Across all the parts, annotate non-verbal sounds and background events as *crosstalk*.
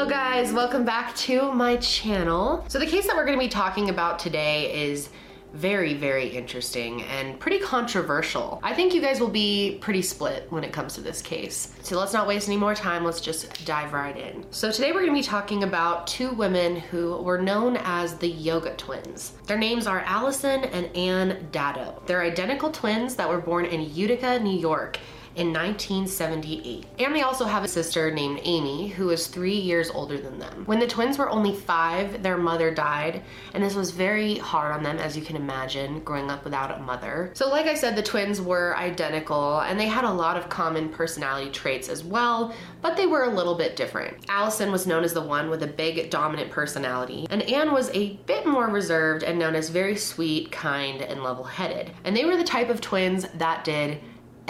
Hello guys, welcome back to my channel. So the case that we're gonna be talking about today is very, very interesting and pretty controversial. I think you guys will be pretty split when it comes to this case. So let's not waste any more time, let's just dive right in. So today we're gonna be talking about two women who were known as the Yoga Twins. Their names are Allison and Ann Dadow. They're identical twins that were born in Utica, New York in 1978. And they also have a sister named Amy, who is three years older than them. When the twins were only five, their mother died, and this was very hard on them, as you can imagine, growing up without a mother. So, like I said, the twins were identical, and they had a lot of common personality traits as well, but they were a little bit different. Allison was known as the one with a big, dominant personality, and Ann was a bit more reserved and known as very sweet, kind, and level headed. And they were the type of twins that did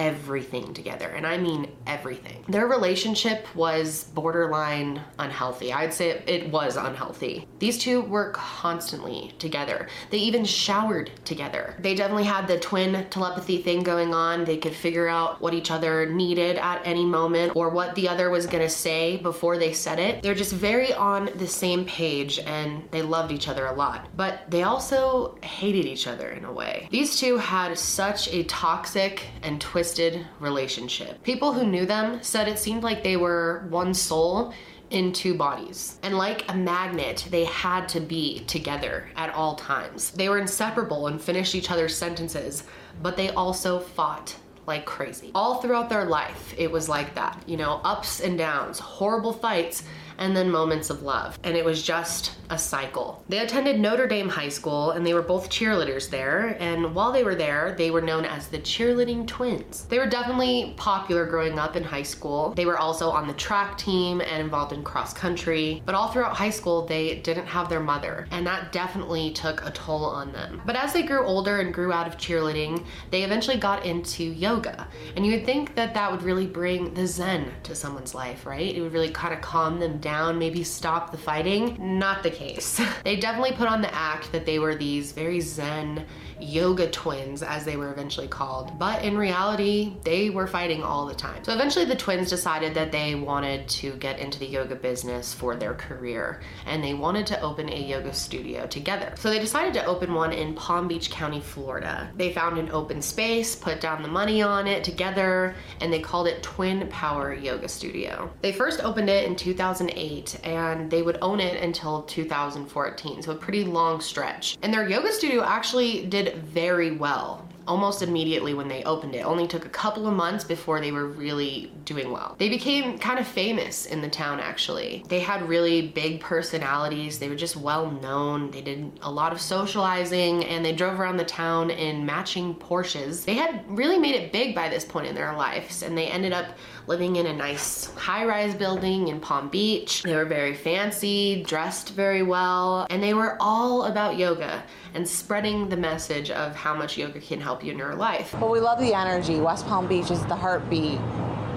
everything together, and I mean everything. Their relationship was borderline unhealthy. I'd say it was unhealthy. These two were constantly together. They even showered together. They definitely had the twin telepathy thing going on. They could figure out what each other needed at any moment or what the other was gonna say before they said it. They're just very on the same page and they loved each other a lot. But they also hated each other in a way. These two had such a toxic and twisted twisted relationship. People who knew them said it seemed like they were one soul in two bodies. And like a magnet, they had to be together at all times. They were inseparable and finished each other's sentences, but they also fought like crazy. All throughout their life, it was like that. You know, ups and downs, horrible fights, and then moments of love. And it was just a cycle. They attended Notre Dame High School and they were both cheerleaders there. And while they were there, they were known as the cheerleading twins. They were definitely popular growing up in high school. They were also on the track team and involved in cross country. But all throughout high school, they didn't have their mother. And that definitely took a toll on them. But as they grew older and grew out of cheerleading, they eventually got into yoga. And you would think that that would really bring the zen to someone's life, right? It would really kind of calm them down down, maybe stop the fighting. Not the case. *laughs* they definitely put on the act that they were these very zen yoga twins, as they were eventually called. But in reality, they were fighting all the time. So eventually, the twins decided that they wanted to get into the yoga business for their career and they wanted to open a yoga studio together. So they decided to open one in Palm Beach County, Florida. They found an open space, put down the money on it together, and they called it Twin Power Yoga Studio. They first opened it in 2008 and they would own it until 2014, so a pretty long stretch. And their yoga studio actually did very well almost immediately when they opened it. Only took a couple of months before they were really doing well. They became kind of famous in the town actually. They had really big personalities. They were just well known. They did a lot of socializing and they drove around the town in matching Porsches. They had really made it big by this point in their lives and they ended up living in a nice high-rise building in Palm Beach. They were very fancy, dressed very well, and they were all about yoga and spreading the message of how much yoga can help you in your life. Well, we love the energy. West Palm Beach is the heartbeat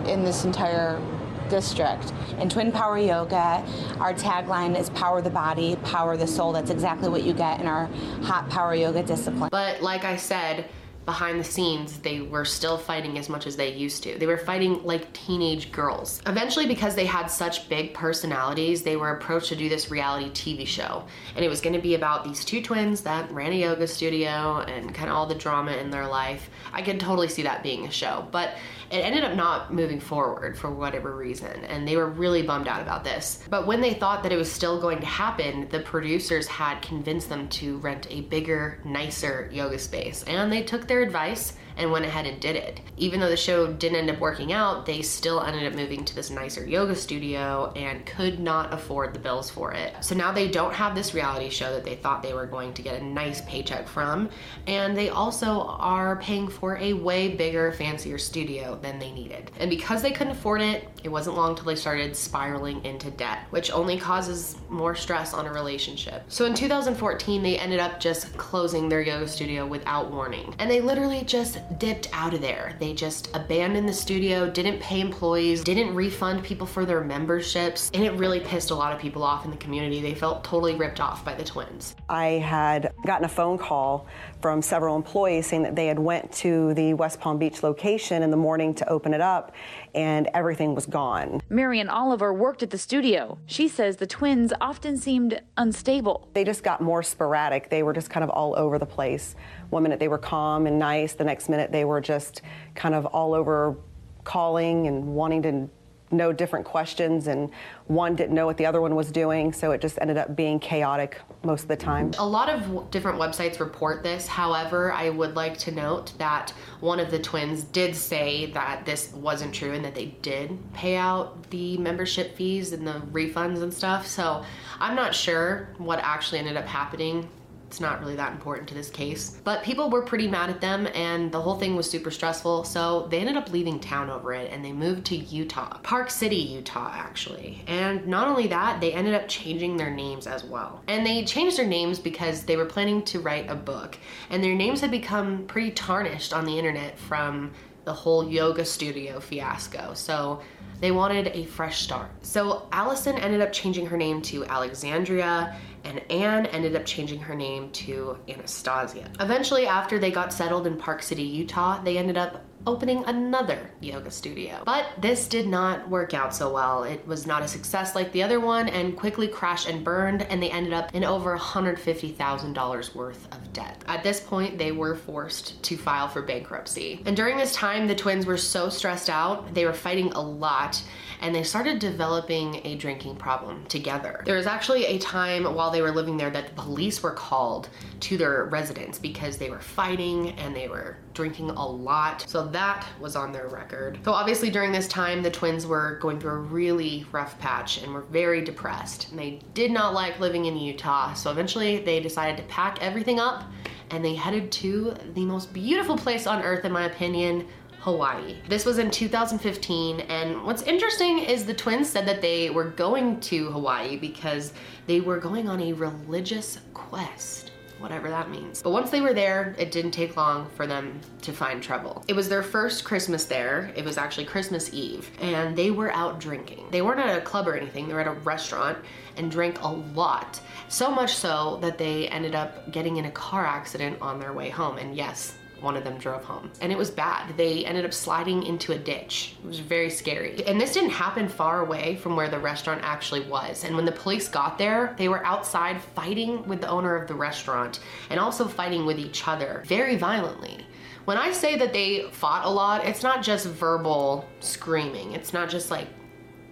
in this entire district. In Twin Power Yoga, our tagline is Power the Body, Power the Soul. That's exactly what you get in our hot power yoga discipline. But like I said, behind the scenes, they were still fighting as much as they used to. They were fighting like teenage girls. Eventually, because they had such big personalities, they were approached to do this reality TV show. And it was gonna be about these two twins that ran a yoga studio and kind of all the drama in their life. I could totally see that being a show. But it ended up not moving forward for whatever reason, and they were really bummed out about this. But when they thought that it was still going to happen, the producers had convinced them to rent a bigger, nicer yoga space, and they took their advice and went ahead and did it. Even though the show didn't end up working out, they still ended up moving to this nicer yoga studio and could not afford the bills for it. So now they don't have this reality show that they thought they were going to get a nice paycheck from, and they also are paying for a way bigger, fancier studio than they needed. And because they couldn't afford it, it wasn't long till they started spiraling into debt, which only causes more stress on a relationship. So in 2014, they ended up just closing their yoga studio without warning. And they literally just dipped out of there. They just abandoned the studio, didn't pay employees, didn't refund people for their memberships, and it really pissed a lot of people off in the community. They felt totally ripped off by the twins. I had gotten a phone call from several employees saying that they had went to the West Palm Beach location in the morning to open it up and everything was gone. Marion Oliver worked at the studio. She says the twins often seemed unstable. They just got more sporadic. They were just kind of all over the place. One minute they were calm and nice, the next minute they were just kind of all over calling and wanting to know different questions, and one didn't know what the other one was doing, so it just ended up being chaotic most of the time. A lot of different websites report this. However, I would like to note that one of the twins did say that this wasn't true and that they did pay out the membership fees and the refunds and stuff. So I'm not sure what actually ended up happening it's not really that important to this case. But people were pretty mad at them and the whole thing was super stressful, so they ended up leaving town over it and they moved to Utah. Park City, Utah, actually. And not only that, they ended up changing their names as well. And they changed their names because they were planning to write a book, and their names had become pretty tarnished on the internet from the whole yoga studio fiasco. So they wanted a fresh start. So Allison ended up changing her name to Alexandria and Ann ended up changing her name to Anastasia. Eventually, after they got settled in Park City, Utah, they ended up opening another yoga studio. But this did not work out so well. It was not a success like the other one and quickly crashed and burned, and they ended up in over $150,000 worth of debt. At this point, they were forced to file for bankruptcy. And during this time, the twins were so stressed out, they were fighting a lot and they started developing a drinking problem together. There was actually a time while they were living there that the police were called to their residence because they were fighting and they were drinking a lot. So that was on their record. So obviously during this time, the twins were going through a really rough patch and were very depressed. And they did not like living in Utah. So eventually they decided to pack everything up and they headed to the most beautiful place on earth, in my opinion, Hawaii. This was in 2015, and what's interesting is the twins said that they were going to Hawaii because they were going on a religious quest whatever that means. But once they were there, it didn't take long for them to find trouble. It was their first Christmas there. It was actually Christmas Eve, and they were out drinking. They weren't at a club or anything, they were at a restaurant and drank a lot. So much so that they ended up getting in a car accident on their way home. And yes, one of them drove home. And it was bad. They ended up sliding into a ditch. It was very scary. And this didn't happen far away from where the restaurant actually was. And when the police got there, they were outside fighting with the owner of the restaurant and also fighting with each other very violently. When I say that they fought a lot, it's not just verbal screaming. It's not just like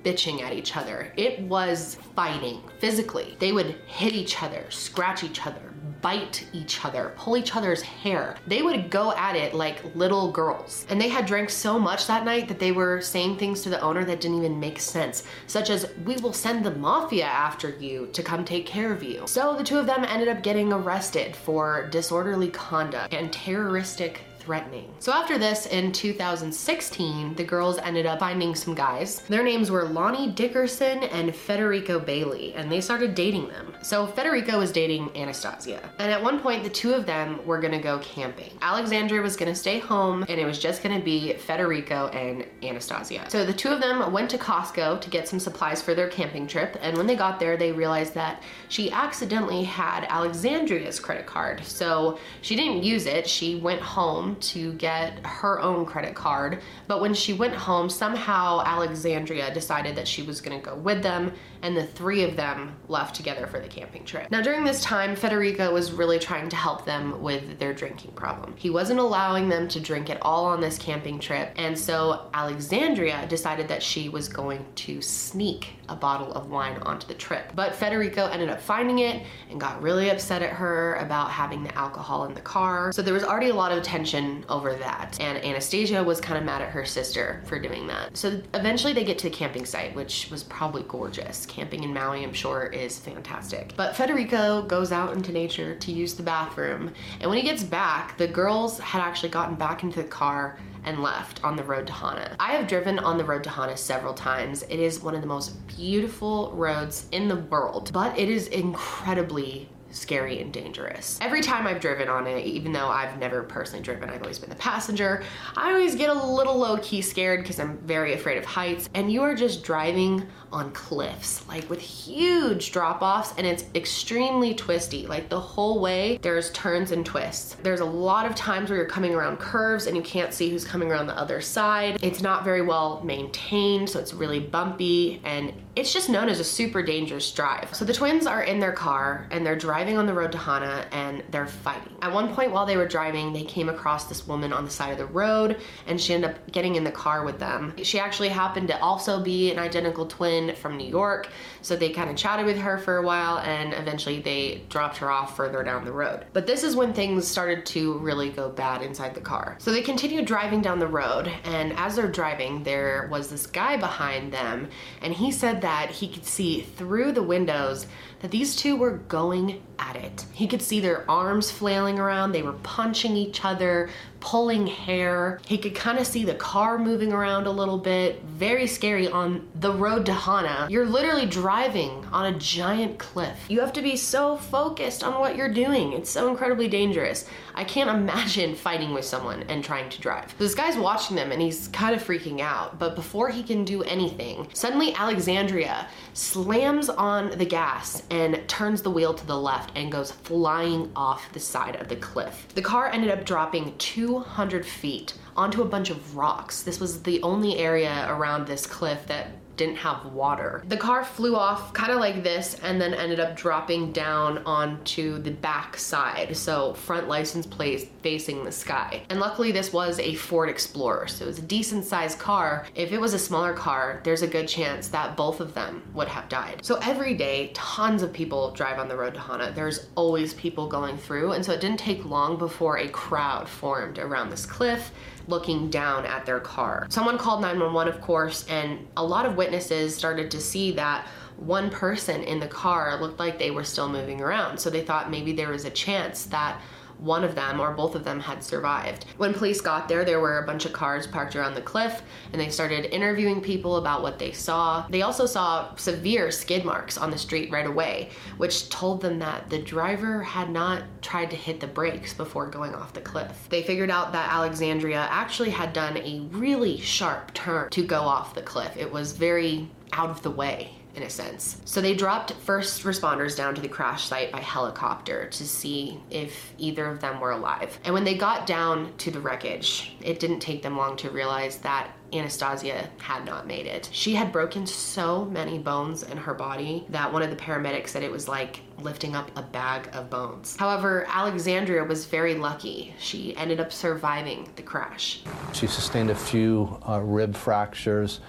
bitching at each other. It was fighting physically. They would hit each other, scratch each other, bite each other, pull each other's hair. They would go at it like little girls. And they had drank so much that night that they were saying things to the owner that didn't even make sense, such as, We will send the mafia after you to come take care of you. So the two of them ended up getting arrested for disorderly conduct and terroristic threatening. So after this, in 2016, the girls ended up finding some guys. Their names were Lonnie Dickerson and Federico Bailey, and they started dating them. So Federico was dating Anastasia. And at one point, the two of them were gonna go camping. Alexandria was gonna stay home, and it was just gonna be Federico and Anastasia. So the two of them went to Costco to get some supplies for their camping trip, and when they got there, they realized that she accidentally had Alexandria's credit card. So she didn't use it, she went home to get her own credit card. But when she went home, somehow Alexandria decided that she was gonna go with them, and the three of them left together for the camping trip. Now, during this time, Federico was really trying to help them with their drinking problem. He wasn't allowing them to drink at all on this camping trip, and so Alexandria decided that she was going to sneak a bottle of wine onto the trip. But Federico ended up finding it and got really upset at her about having the alcohol in the car. So there was already a lot of tension tension over that. And Anastasia was kind of mad at her sister for doing that. So eventually they get to the camping site, which was probably gorgeous. Camping in Maui, I'm sure, is fantastic. But Federico goes out into nature to use the bathroom. And when he gets back, the girls had actually gotten back into the car and left on the road to Hana. I have driven on the road to Hana several times. It is one of the most beautiful roads in the world, but it is incredibly scary and dangerous. Every time I've driven on it, even though I've never personally driven, I've always been the passenger, I always get a little low key scared because I'm very afraid of heights. And you are just driving on cliffs, like with huge drop offs, and it's extremely twisty. Like the whole way, there's turns and twists. There's a lot of times where you're coming around curves and you can't see who's coming around the other side. It's not very well maintained, so it's really bumpy and it's just known as a super dangerous drive. So the twins are in their car and they're driving on the road to Hana and they're fighting. At one point while they were driving, they came across this woman on the side of the road and she ended up getting in the car with them. She actually happened to also be an identical twin from New York, so they kind of chatted with her for a while and eventually they dropped her off further down the road. But this is when things started to really go bad inside the car. So they continued driving down the road and as they're driving, there was this guy behind them and he said that he could see through the windows that these two were going at it. He could see their arms flailing around, they were punching each other, pulling hair. He could kind of see the car moving around a little bit. Very scary on the road to Hana. You're literally driving on a giant cliff. You have to be so focused on what you're doing. It's so incredibly dangerous. I can't imagine fighting with someone and trying to drive. This guy's watching them and he's kind of freaking out, but before he can do anything, suddenly Alexandria slams on the gas and turns the wheel to the left and goes flying off the side of the cliff. The car ended up dropping 200 feet onto a bunch of rocks. This was the only area around this cliff that didn't have water. The car flew off kind of like this and then ended up dropping down onto the back side. So front license plate facing the sky. And luckily this was a Ford Explorer. So it was a decent sized car. If it was a smaller car, there's a good chance that both of them would have died. So every day, tons of people drive on the road to Hana. There's always people going through. And so it didn't take long before a crowd formed around this cliff looking down at their car. Someone called 911, of course, and a lot of witnesses started to see that one person in the car looked like they were still moving around. So they thought maybe there was a chance that one of them or both of them had survived. When police got there, there were a bunch of cars parked around the cliff and they started interviewing people about what they saw. They also saw severe skid marks on the street right away, which told them that the driver had not tried to hit the brakes before going off the cliff. They figured out that Alexandria actually had done a really sharp turn to go off the cliff. It was very out of the way in a sense. So they dropped first responders down to the crash site by helicopter to see if either of them were alive. And when they got down to the wreckage, it didn't take them long to realize that Anastasia had not made it. She had broken so many bones in her body that one of the paramedics said it was like lifting up a bag of bones. However, Alexandria was very lucky. She ended up surviving the crash. She sustained a few uh, rib fractures.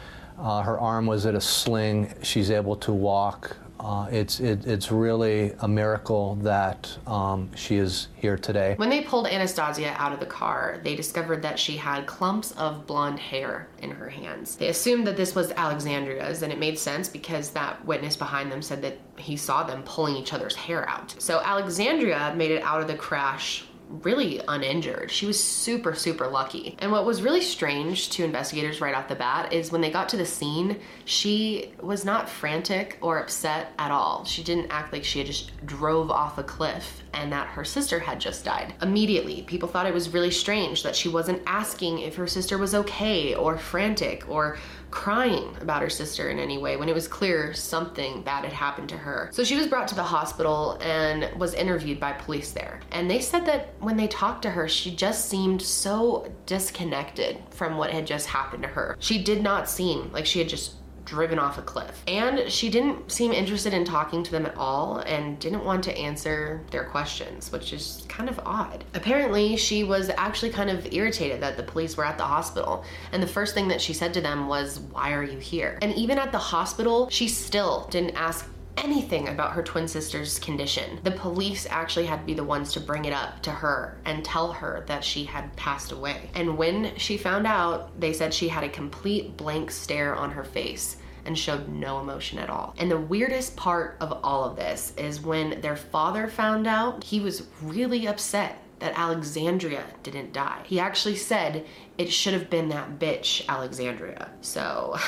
Uh, her arm was at a sling. She's able to walk. Uh, it's it, it's really a miracle that um, she is here today. When they pulled Anastasia out of the car, they discovered that she had clumps of blonde hair in her hands. They assumed that this was Alexandria's, and it made sense because that witness behind them said that he saw them pulling each other's hair out. So Alexandria made it out of the crash really uninjured. She was super, super lucky. And what was really strange to investigators right off the bat is when they got to the scene, she was not frantic or upset at all. She didn't act like she had just drove off a cliff and that her sister had just died. Immediately, people thought it was really strange that she wasn't asking if her sister was okay or frantic or crying about her sister in any way when it was clear something bad had happened to her. So she was brought to the hospital and was interviewed by police there. And they said that when they talked to her, she just seemed so disconnected from what had just happened to her. She did not seem like she had just driven off a cliff. And she didn't seem interested in talking to them at all and didn't want to answer their questions, which is kind of odd. Apparently, she was actually kind of irritated that the police were at the hospital. And the first thing that she said to them was, Why are you here? And even at the hospital, she still didn't ask anything about her twin sister's condition. The police actually had to be the ones to bring it up to her and tell her that she had passed away. And when she found out, they said she had a complete blank stare on her face and showed no emotion at all. And the weirdest part of all of this is when their father found out, he was really upset that Alexandria didn't die. He actually said it should have been that bitch, Alexandria. So.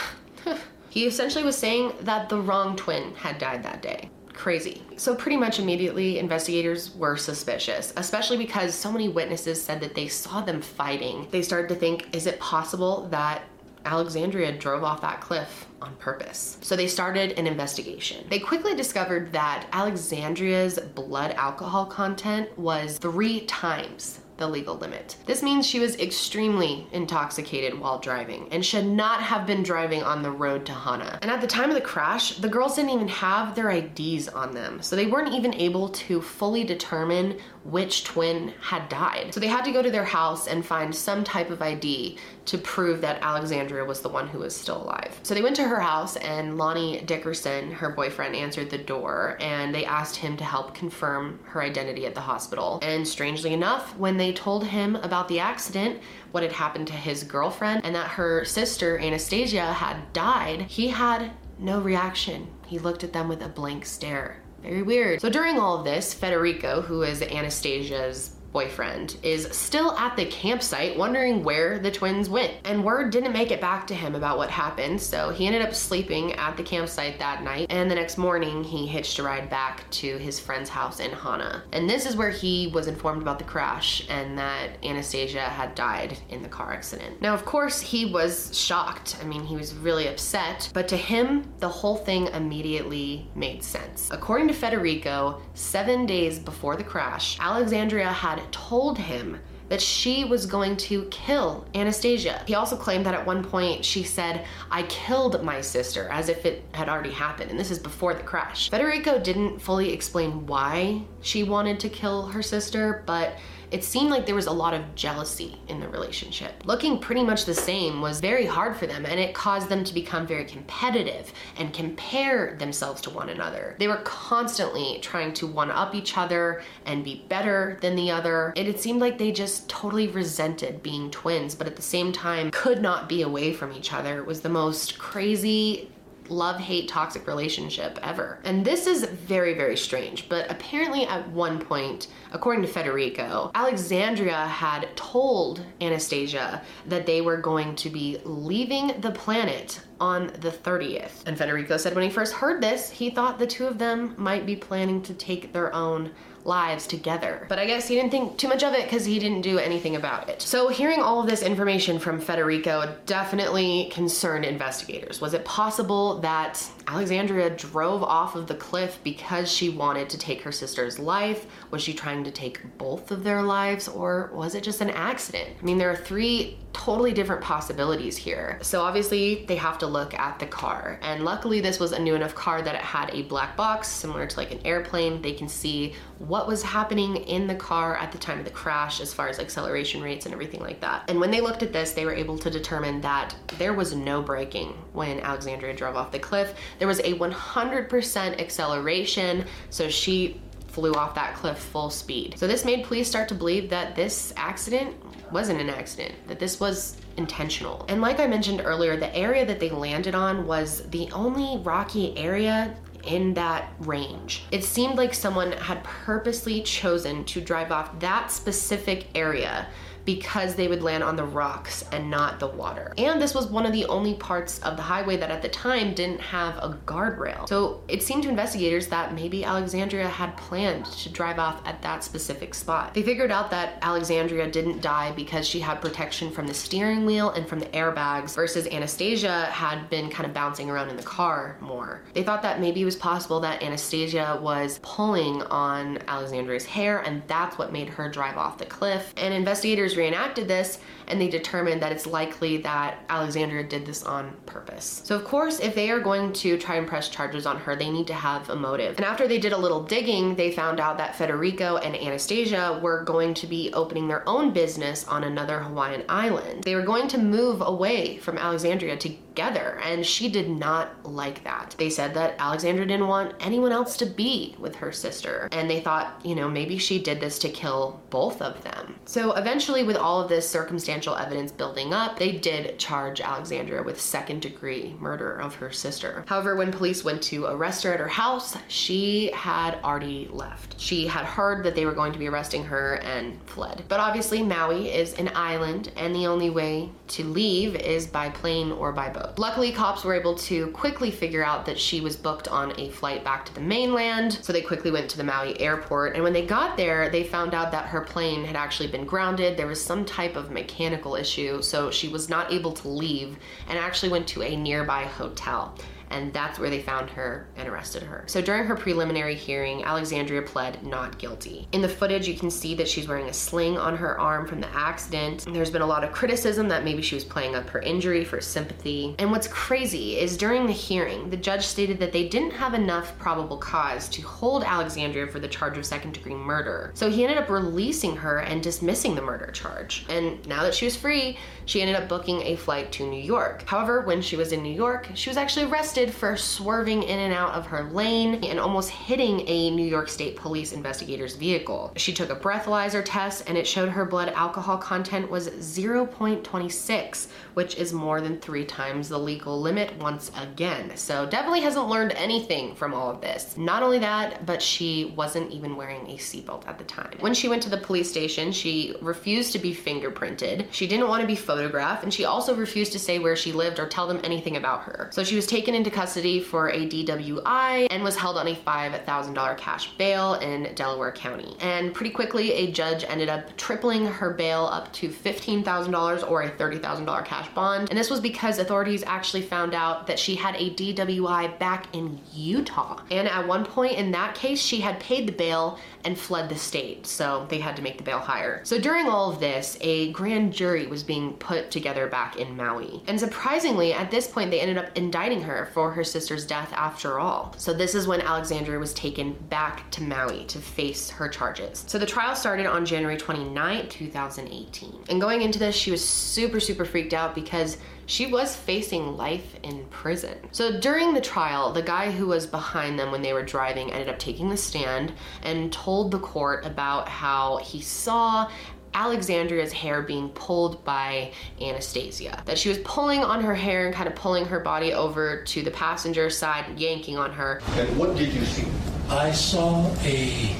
*laughs* He essentially was saying that the wrong twin had died that day. Crazy. So, pretty much immediately, investigators were suspicious, especially because so many witnesses said that they saw them fighting. They started to think is it possible that Alexandria drove off that cliff on purpose. So they started an investigation. They quickly discovered that Alexandria's blood alcohol content was three times the legal limit. This means she was extremely intoxicated while driving and should not have been driving on the road to Hana. And at the time of the crash, the girls didn't even have their IDs on them, so they weren't even able to fully determine which twin had died. So they had to go to their house and find some type of ID to prove that Alexandria was the one who was still alive. So they went to her house and Lonnie Dickerson, her boyfriend, answered the door and they asked him to help confirm her identity at the hospital. And strangely enough, when they told him about the accident, what had happened to his girlfriend, and that her sister, Anastasia, had died, he had no reaction. He looked at them with a blank stare. Very weird. So during all of this, Federico, who is Anastasia's boyfriend, is still at the campsite wondering where the twins went. And word didn't make it back to him about what happened, so he ended up sleeping at the campsite that night. And the next morning, he hitched a ride back to his friend's house in Hana. And this is where he was informed about the crash and that Anastasia had died in the car accident. Now, of course, he was shocked. I mean, he was really upset, but to him, the whole thing immediately made sense. According to Federico, seven days before the crash, Alexandria had told him that she was going to kill Anastasia. He also claimed that at one point she said, I killed my sister, as if it had already happened, and this is before the crash. Federico didn't fully explain why she wanted to kill her sister, but it seemed like there was a lot of jealousy in the relationship. Looking pretty much the same was very hard for them, and it caused them to become very competitive and compare themselves to one another. They were constantly trying to one up each other and be better than the other. And it seemed like they just totally resented being twins, but at the same time could not be away from each other. It was the most crazy love hate toxic relationship ever. And this is very, very strange, but apparently at one point, according to Federico, Alexandria had told Anastasia that they were going to be leaving the planet on the 30th. And Federico said when he first heard this, he thought the two of them might be planning to take their own lives together. But I guess he didn't think too much of it because he didn't do anything about it. So hearing all of this information from Federico definitely concerned investigators. Was it possible that Alexandria drove off of the cliff because she wanted to take her sister's life? Was she trying to take both of their lives or was it just an accident? I mean, there are three totally different possibilities here. So obviously they have to look at the car. And luckily this was a new enough car that it had a black box similar to like an airplane. They can see what was happening in the car at the time of the crash as far as acceleration rates and everything like that. And when they looked at this, they were able to determine that there was no braking when Alexandria drove off the cliff. There was a 100% acceleration, so she flew off that cliff full speed. So this made police start to believe that this accident wasn't an accident, that this was intentional. And like I mentioned earlier, the area that they landed on was the only rocky area in that range. It seemed like someone had purposely chosen to drive off that specific area because they would land on the rocks and not the water. And this was one of the only parts of the highway that at the time didn't have a guardrail. So it seemed to investigators that maybe Alexandria had planned to drive off at that specific spot. They figured out that Alexandria didn't die because she had protection from the steering wheel and from the airbags versus Anastasia had been kind of bouncing around in the car more. They thought that maybe it was possible that Anastasia was pulling on Alexandria's hair and that's what made her drive off the cliff. And investigators reenacted this and they determined that it's likely that Alexandria did this on purpose. So, of course, if they are going to try and press charges on her, they need to have a motive. And after they did a little digging, they found out that Federico and Anastasia were going to be opening their own business on another Hawaiian island. They were going to move away from Alexandria together, and she did not like that. They said that Alexandra didn't want anyone else to be with her sister, and they thought, you know, maybe she did this to kill both of them. So, eventually, with all of this circumstantial evidence building up, they did charge Alexandra with second degree murder of her sister. However, when police went to arrest her at her house, she had already left. She had heard that they were going to be arresting her and fled. But obviously, Maui is an island, and the only way to leave is by plane or by boat. Luckily, cops were able to quickly figure out that she was booked on a flight back to the mainland, so they quickly went to the Maui airport. And when they got there, they found out that her plane had actually been grounded. There was some type of mechanical issue, so she was not able to leave and actually went to a nearby hotel and that's where they found her and arrested her. So during her preliminary hearing, Alexandria pled not guilty. In the footage, you can see that she's wearing a sling on her arm from the accident. There's been a lot of criticism that maybe she was playing up her injury for sympathy. And what's crazy is during the hearing, the judge stated that they didn't have enough probable cause to hold Alexandria for the charge of second degree murder. So he ended up releasing her and dismissing the murder charge. And now that she was free, she ended up booking a flight to New York. However, when she was in New York, she was actually arrested for swerving in and out of her lane and almost hitting a New York State police investigator's vehicle. She took a breathalyzer test and it showed her blood alcohol content was 0.26, which is more than three times the legal limit once again. So definitely hasn't learned anything from all of this. Not only that, but she wasn't even wearing a seatbelt at the time. When she went to the police station, she refused to be fingerprinted. She didn't want to be photographed and she also refused to say where she lived or tell them anything about her. So she was taken into custody for a DWI and was held on a $5,000 cash bail in Delaware County. And pretty quickly, a judge ended up tripling her bail up to $15,000 or a $30,000 cash bond. And this was because authorities actually found out that she had a DWI back in Utah. And at one point in that case, she had paid the bail and fled the state. So they had to make the bail higher. So during all of this, a grand jury was being put together back in Maui. And surprisingly, at this point, they ended up indicting her for her sister's death after all. So this is when Alexandria was taken back to Maui to face her charges. So the trial started on January 29, 2018. And going into this, she was super, super freaked out because she was facing life in prison. So during the trial, the guy who was behind them when they were driving ended up taking the stand and told the court about how he saw Alexandria's hair being pulled by Anastasia. That she was pulling on her hair and kind of pulling her body over to the passenger side, yanking on her. And what did you see? I saw a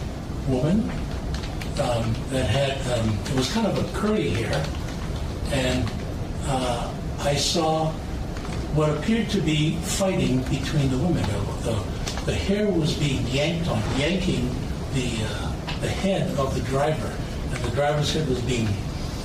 woman um, that had, um, it was kind of a curly hair, and uh, I saw what appeared to be fighting between the women. The, the, the hair was being yanked on, yanking the, uh, the head of the driver and the driver's head was being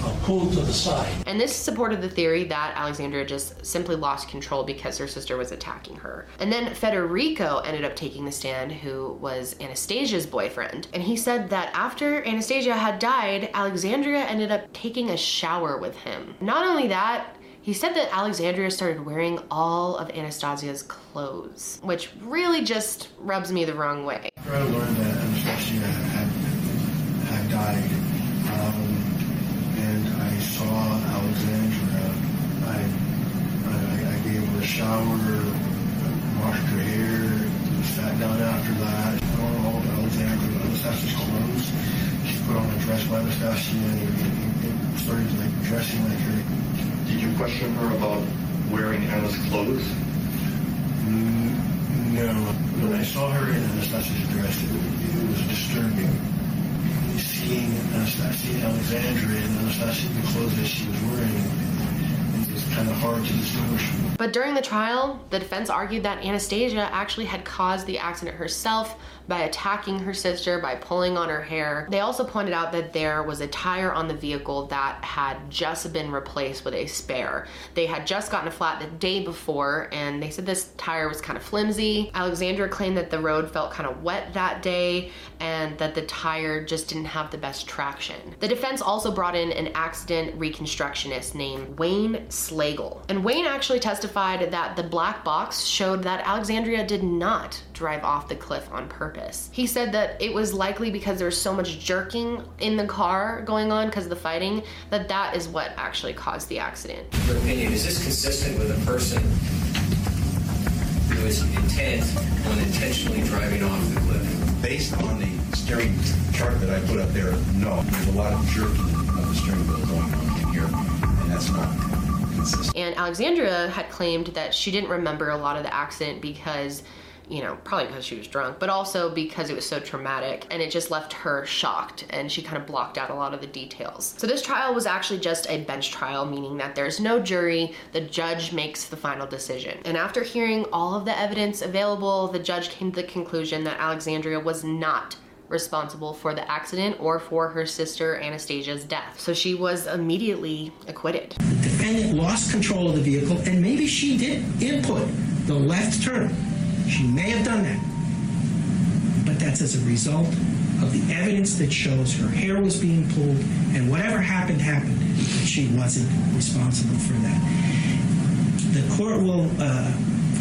uh, pulled to the side. And this supported the theory that Alexandria just simply lost control because her sister was attacking her. And then Federico ended up taking the stand, who was Anastasia's boyfriend. And he said that after Anastasia had died, Alexandria ended up taking a shower with him. Not only that, he said that Alexandria started wearing all of Anastasia's clothes, which really just rubs me the wrong way. I learned that Anastasia had, had died, um, and I saw Alexandra. I, I, I gave her a shower, washed her hair, sat down after that, put on all of Alexandria Anastasia's clothes. She put on a dress by Anastasia and, and, and started like dressing like her. Did you question her about wearing Anna's clothes? Mm, no. When I saw her in Anastasia's dress, it, it was disturbing seeing Anastasia Alexandria and Anastasia the clothes that she was wearing. Kind of hard to distinguish. But during the trial, the defense argued that Anastasia actually had caused the accident herself by attacking her sister, by pulling on her hair. They also pointed out that there was a tire on the vehicle that had just been replaced with a spare. They had just gotten a flat the day before, and they said this tire was kind of flimsy. Alexandra claimed that the road felt kind of wet that day and that the tire just didn't have the best traction. The defense also brought in an accident reconstructionist named Wayne Slagle. And Wayne actually testified that the black box showed that Alexandria did not drive off the cliff on purpose. He said that it was likely because there was so much jerking in the car going on because of the fighting that that is what actually caused the accident. Your opinion, is this consistent with a person who is intent on intentionally driving off the cliff? Based on the steering chart that I put up there, no. There's a lot of jerking of the steering wheel going on in here, and that's not consistent. And Alexandria had claimed that she didn't remember a lot of the accident because you know, probably because she was drunk, but also because it was so traumatic and it just left her shocked and she kind of blocked out a lot of the details. So this trial was actually just a bench trial, meaning that there's no jury, the judge makes the final decision. And after hearing all of the evidence available, the judge came to the conclusion that Alexandria was not responsible for the accident or for her sister Anastasia's death. So she was immediately acquitted. The defendant lost control of the vehicle and maybe she did input the left turn. She may have done that. But that's as a result of the evidence that shows her hair was being pulled and whatever happened, happened. She wasn't responsible for that. The court will uh,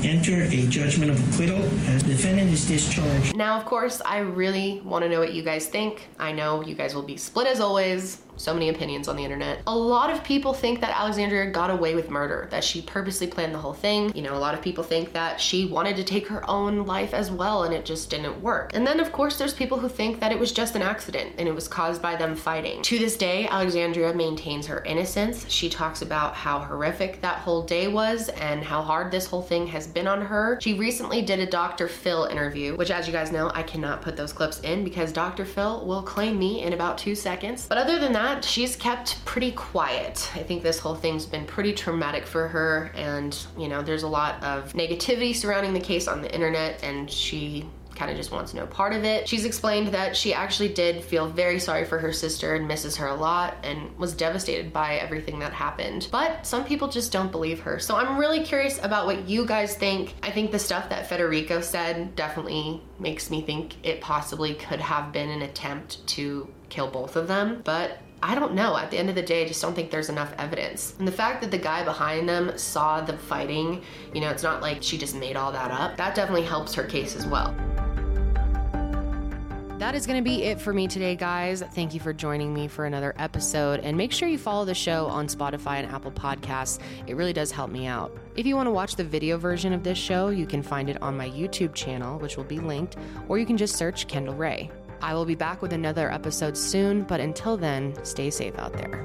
enter a judgment of acquittal. The defendant is discharged. Now, of course, I really want to know what you guys think. I know you guys will be split as always. So many opinions on the internet. A lot of people think that Alexandria got away with murder, that she purposely planned the whole thing. You know, a lot of people think that she wanted to take her own life as well and it just didn't work. And then, of course, there's people who think that it was just an accident and it was caused by them fighting. To this day, Alexandria maintains her innocence. She talks about how horrific that whole day was and how hard this whole thing has been on her. She recently did a Dr. Phil interview, which, as you guys know, I cannot put those clips in because Dr. Phil will claim me in about two seconds. But other than that, that, she's kept pretty quiet. I think this whole thing's been pretty traumatic for her, and you know, there's a lot of negativity surrounding the case on the internet, and she kind of just wants no part of it. She's explained that she actually did feel very sorry for her sister and misses her a lot and was devastated by everything that happened. But some people just don't believe her. So I'm really curious about what you guys think. I think the stuff that Federico said definitely makes me think it possibly could have been an attempt to kill both of them. But I don't know. At the end of the day, I just don't think there's enough evidence. And the fact that the guy behind them saw the fighting, you know, it's not like she just made all that up, that definitely helps her case as well. That is going to be it for me today, guys. Thank you for joining me for another episode. And make sure you follow the show on Spotify and Apple Podcasts. It really does help me out. If you want to watch the video version of this show, you can find it on my YouTube channel, which will be linked, or you can just search Kendall Rae. I will be back with another episode soon, but until then, stay safe out there.